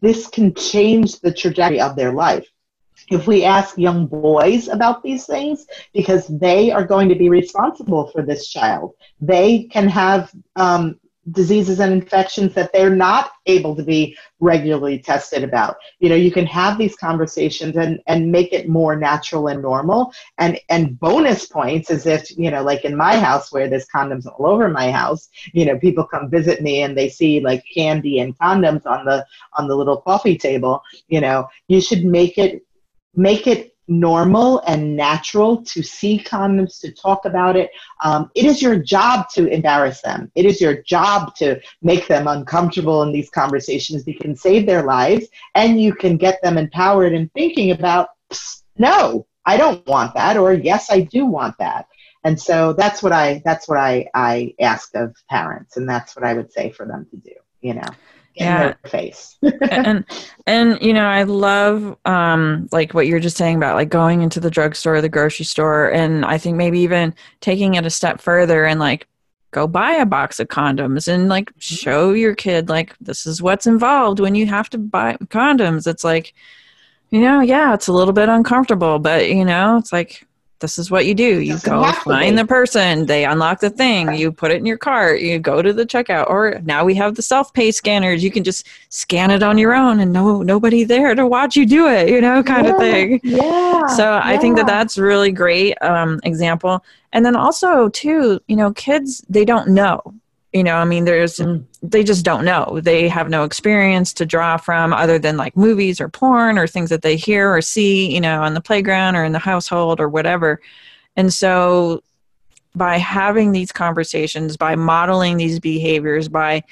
this can change the trajectory of their life if we ask young boys about these things, because they are going to be responsible for this child, they can have um, diseases and infections that they're not able to be regularly tested about. You know, you can have these conversations and, and make it more natural and normal. And, and bonus points as if, you know, like in my house where there's condoms all over my house, you know, people come visit me and they see like candy and condoms on the on the little coffee table, you know, you should make it make it normal and natural to see condoms, to talk about it. Um, it is your job to embarrass them. It is your job to make them uncomfortable in these conversations. You can save their lives and you can get them empowered in thinking about, no, I don't want that, or yes, I do want that. And so that's what I that's what I, I ask of parents, and that's what I would say for them to do. You know yeah. face. and and you know, I love um like what you're just saying about like going into the drugstore or the grocery store and I think maybe even taking it a step further and like go buy a box of condoms and like mm-hmm. show your kid like this is what's involved when you have to buy condoms. It's like you know, yeah, it's a little bit uncomfortable, but you know, it's like this is what you do. You go find the person, they unlock the thing, you put it in your cart, you go to the checkout. Or now we have the self-pay scanners. You can just scan it on your own and no nobody there to watch you do it, you know, kind yeah, of thing. Yeah. So yeah. I think that that's really great um, example. And then also too, you know, kids they don't know you know i mean there's mm. they just don't know. They have no experience to draw from other than like movies or porn or things that they hear or see you know on the playground or in the household or whatever. And so by having these conversations by modeling these behaviors by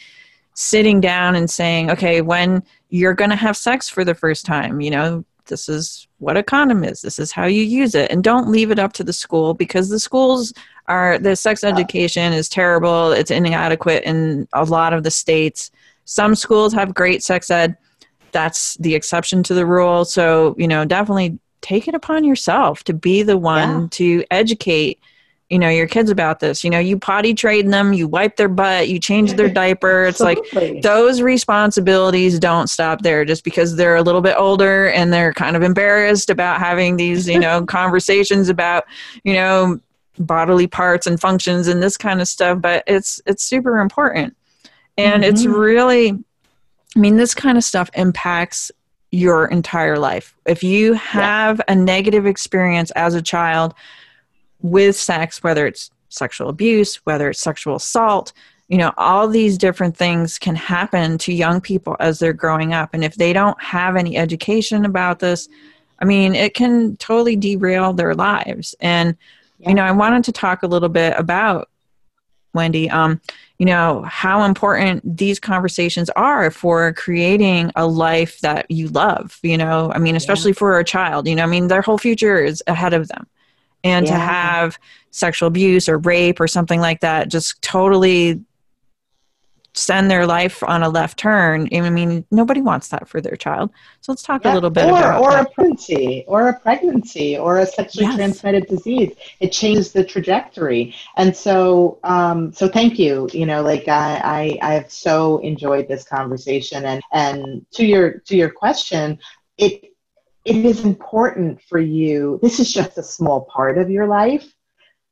sitting down and saying okay when you're going to have sex for the first time you know this is what a condom is. This is how you use it. And don't leave it up to the school because the schools the sex education is terrible. It's inadequate in a lot of the states. Some schools have great sex ed. That's the exception to the rule. So you know definitely take it upon yourself to be the one yeah. to educate you know your kids about this. You know you potty train them you wipe their butt you change their diaper. It's like those responsibilities don't stop there just because they're a little bit older and they're kind of embarrassed about having these you know conversations about you know bodily parts and functions and this kind of stuff but it's it's super important and mm-hmm. it's really i mean this kind of stuff impacts your entire life if you have yeah. a negative experience as a child with sex, whether it's sexual abuse, whether it's sexual assault, you know, all these different things can happen to young people as they're growing up. And if they don't have any education about this, I mean, it can totally derail their lives. And, yeah. you know, I wanted to talk a little bit about Wendy, um, you know, how important these conversations are for creating a life that you love, you know, I mean, especially yeah. for a child, you know, I mean, their whole future is ahead of them. And yeah. to have sexual abuse or rape or something like that just totally send their life on a left turn. I mean, nobody wants that for their child. So let's talk yeah. a little bit or, about or that. a pregnancy, or a pregnancy, or a sexually yes. transmitted disease. It changes the trajectory. And so, um, so thank you. You know, like I, I, I've so enjoyed this conversation. And and to your to your question, it it is important for you. This is just a small part of your life,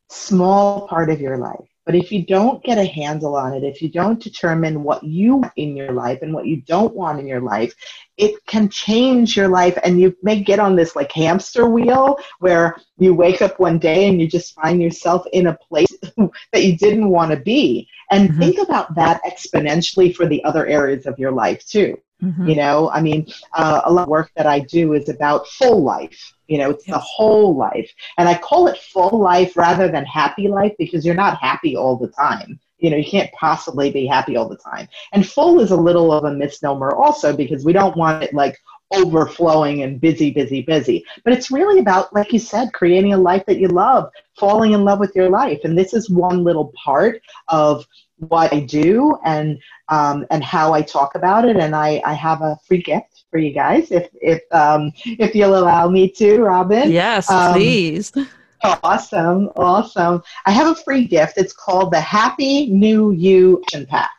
small part of your life but if you don't get a handle on it, if you don't determine what you want in your life and what you don't want in your life, it can change your life. And you may get on this like hamster wheel where you wake up one day and you just find yourself in a place that you didn't want to be. And mm-hmm. think about that exponentially for the other areas of your life too. Mm-hmm. You know, I mean, uh, a lot of work that I do is about full life. You know, it's the whole life. And I call it full life rather than happy life because you're not happy all the time. You know, you can't possibly be happy all the time. And full is a little of a misnomer also because we don't want it like overflowing and busy, busy, busy. But it's really about, like you said, creating a life that you love, falling in love with your life. And this is one little part of what I do and um, and how I talk about it. And I, I have a free gift for you guys if if um, if you'll allow me to, Robin. Yes, um, please. Awesome, awesome. I have a free gift. It's called the Happy New You Action Pack.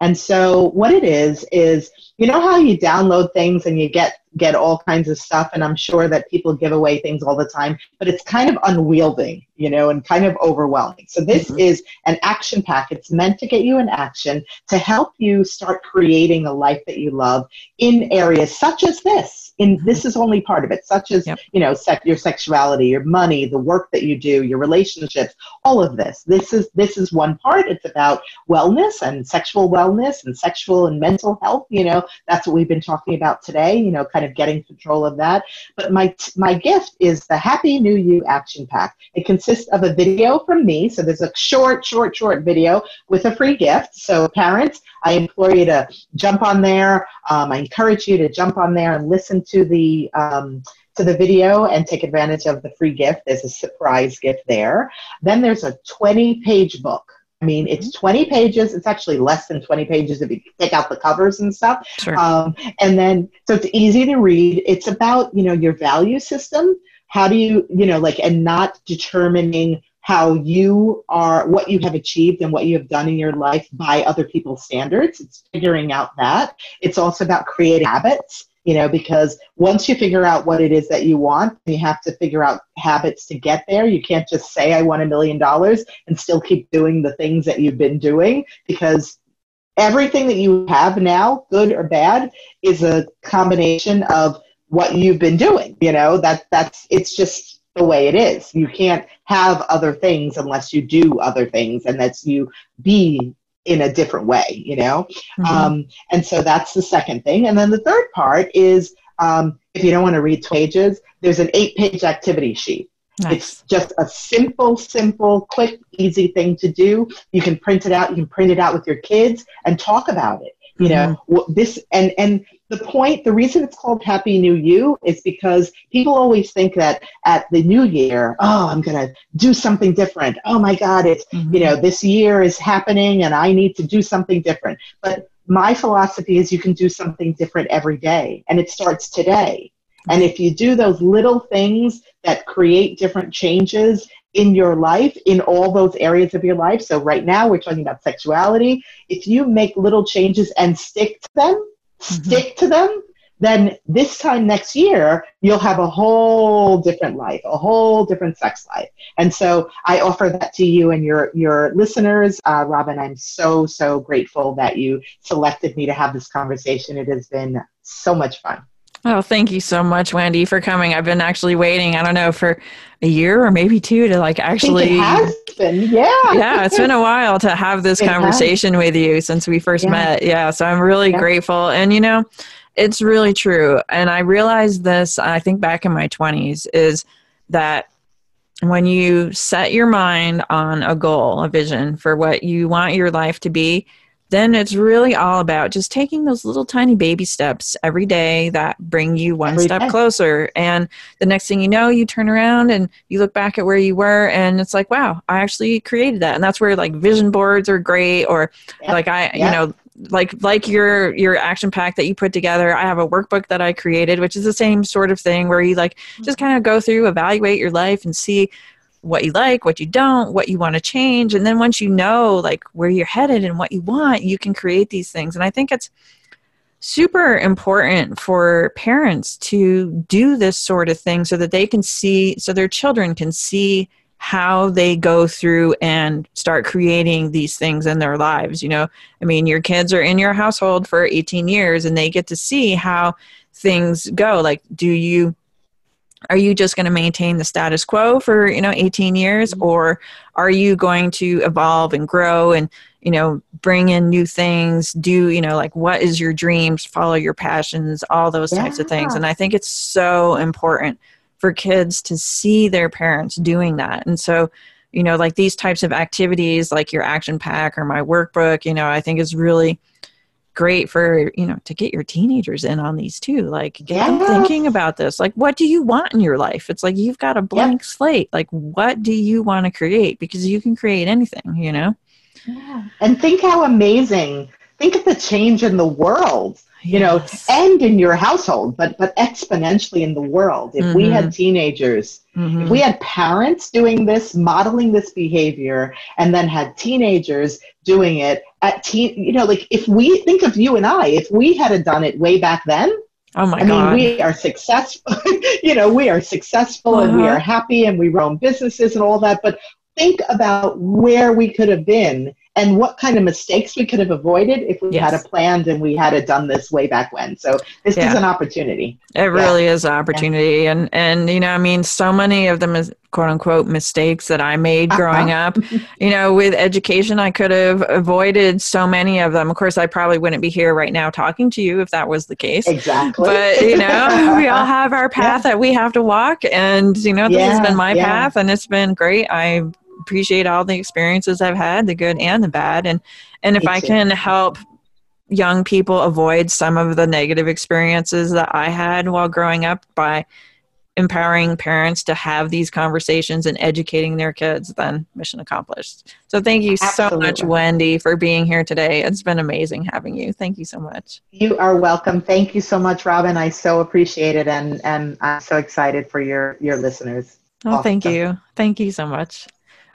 And so what it is is you know how you download things and you get get all kinds of stuff and i'm sure that people give away things all the time but it's kind of unwieldy you know and kind of overwhelming. So this mm-hmm. is an action pack. It's meant to get you in action to help you start creating a life that you love in areas such as this in mm-hmm. this is only part of it such as yep. you know sec- your sexuality your money the work that you do your relationships all of this this is this is one part it's about wellness and sexual wellness and sexual and mental health you know that's what we've been talking about today you know kind kind of getting control of that. But my my gift is the Happy New You Action Pack. It consists of a video from me, so there's a short, short, short video with a free gift. So parents, I implore you to jump on there. Um, I encourage you to jump on there and listen to the um, to the video and take advantage of the free gift. There's a surprise gift there. Then there's a 20 page book. I mean, it's mm-hmm. 20 pages. It's actually less than 20 pages if you take out the covers and stuff. Sure. Um, and then, so it's easy to read. It's about, you know, your value system. How do you, you know, like, and not determining how you are, what you have achieved and what you have done in your life by other people's standards. It's figuring out that. It's also about creating habits you know because once you figure out what it is that you want you have to figure out habits to get there. You can't just say i want a million dollars and still keep doing the things that you've been doing because everything that you have now good or bad is a combination of what you've been doing you know? That that's it's just the way it is. You can't have other things unless you do other things and that's you be in a different way, you know? Mm-hmm. Um, and so that's the second thing. And then the third part is um, if you don't want to read pages, there's an eight page activity sheet. Nice. It's just a simple, simple, quick, easy thing to do. You can print it out. You can print it out with your kids and talk about it. You mm-hmm. know this, and and the point, the reason it's called Happy New You is because people always think that at the new year, oh, I'm going to do something different. Oh my God, it's, mm-hmm. you know, this year is happening and I need to do something different. But my philosophy is you can do something different every day and it starts today. And if you do those little things that create different changes in your life, in all those areas of your life, so right now we're talking about sexuality, if you make little changes and stick to them, mm-hmm. stick to them, then this time next year, you'll have a whole different life, a whole different sex life. And so I offer that to you and your, your listeners. Uh, Robin, I'm so, so grateful that you selected me to have this conversation. It has been so much fun. Oh, thank you so much, Wendy, for coming. I've been actually waiting, I don't know, for a year or maybe two to like actually. has been, yeah. yeah, it's been a while to have this it conversation has. with you since we first yeah. met. Yeah, so I'm really yeah. grateful. And, you know, it's really true. And I realized this, I think back in my 20s, is that when you set your mind on a goal, a vision for what you want your life to be, then it's really all about just taking those little tiny baby steps every day that bring you one Every step day. closer. And the next thing you know, you turn around and you look back at where you were, and it's like, wow, I actually created that. And that's where like vision boards are great, or Yeah. like I, you know, like like your your action pack that you put together i have a workbook that i created which is the same sort of thing where you like just mm-hmm. kind of go through evaluate your life and see what you like what you don't what you want to change and then once you know like where you're headed and what you want you can create these things and i think it's super important for parents to do this sort of thing so that they can see so their children can see how they go through and start creating these things in their lives you know? I mean your kids are in your household for 18 years and they get to see how things go like do you are you just going to maintain the status quo for you know 18 years? Mm-hmm. Or are you going to evolve and grow and you know bring in new things do you know like what is your dreams follow your passions all those types of things? And i think it's so important for kids to see their parents doing that. And so you know like these types of activities like your action pack or my workbook you know i think is really great for you know to get your teenagers in on these too like get them Yes. thinking about this like what do you want in your life it's like you've got a blank slate like what do you want to create because you can create anything you know Yeah. And think how amazing. Think of the change in the world, you know, and in your household, but but exponentially in the world. If we had teenagers, Mhm. if we had parents doing this, modeling this behavior, and then had teenagers doing it at teen, you know, like if we think of you and I, if we had done it way back then, oh my god. I mean, we are successful. you know, we are successful and we Uh-huh. are happy and we run businesses and all that. But think about where we could have been and what kind of mistakes we could have avoided if we had a planned and we had it done this way back when. So this Yeah. is an opportunity. It really is an opportunity, and and you know, I mean, so many of the mis- quote unquote mistakes that I made growing Uh-huh. up, you know, with education, I could have avoided so many of them. Of course, I probably wouldn't be here right now talking to you if that was the case. Exactly. But you know, we all have our path that we have to walk, and you know, this has been my yeah. path, and it's been great. I appreciate all the experiences I've had, the good and the bad, and and if Me I too. can help young people avoid some of the negative experiences that I had while growing up by empowering parents to have these conversations and educating their kids, then mission accomplished. So thank you so much, Wendy, for being here today. It's been amazing having you. Thank you so much. You are welcome. Thank you so much, Robin. I so appreciate it and, and I'm so excited for your, your listeners. Oh, thank you. Thank you so much.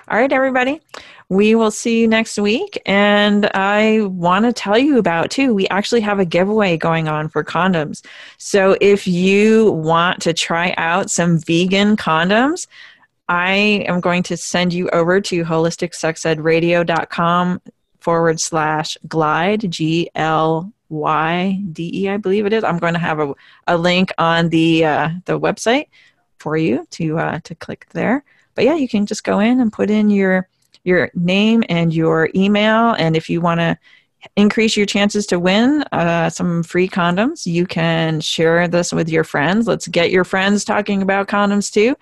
All right, everybody. We will see you next week. And I want to tell you about, too, we actually have a giveaway going on for condoms. So if you want to try out some vegan condoms, I am going to send you over to holisticsexedradio.com forward slash glyde, G L Y D E, I believe it is. I'm going to have a, a link on the, uh, the website for you to uh, to click there. But yeah, you can just go in and put in your your name and your email, and if you want to increase your chances to win uh, some free condoms, you can share this with your friends. Let's get your friends talking about condoms too,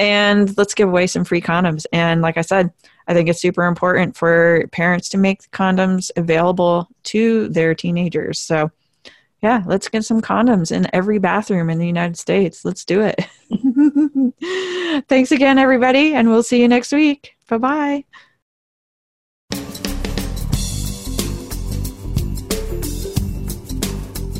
and let's give away some free condoms. And like I said, I think it's super important for parents to make condoms available to their teenagers. So yeah, let's get some condoms in every bathroom in the United States. Let's do it. Thanks again, everybody, and we'll see you next week. Bye bye.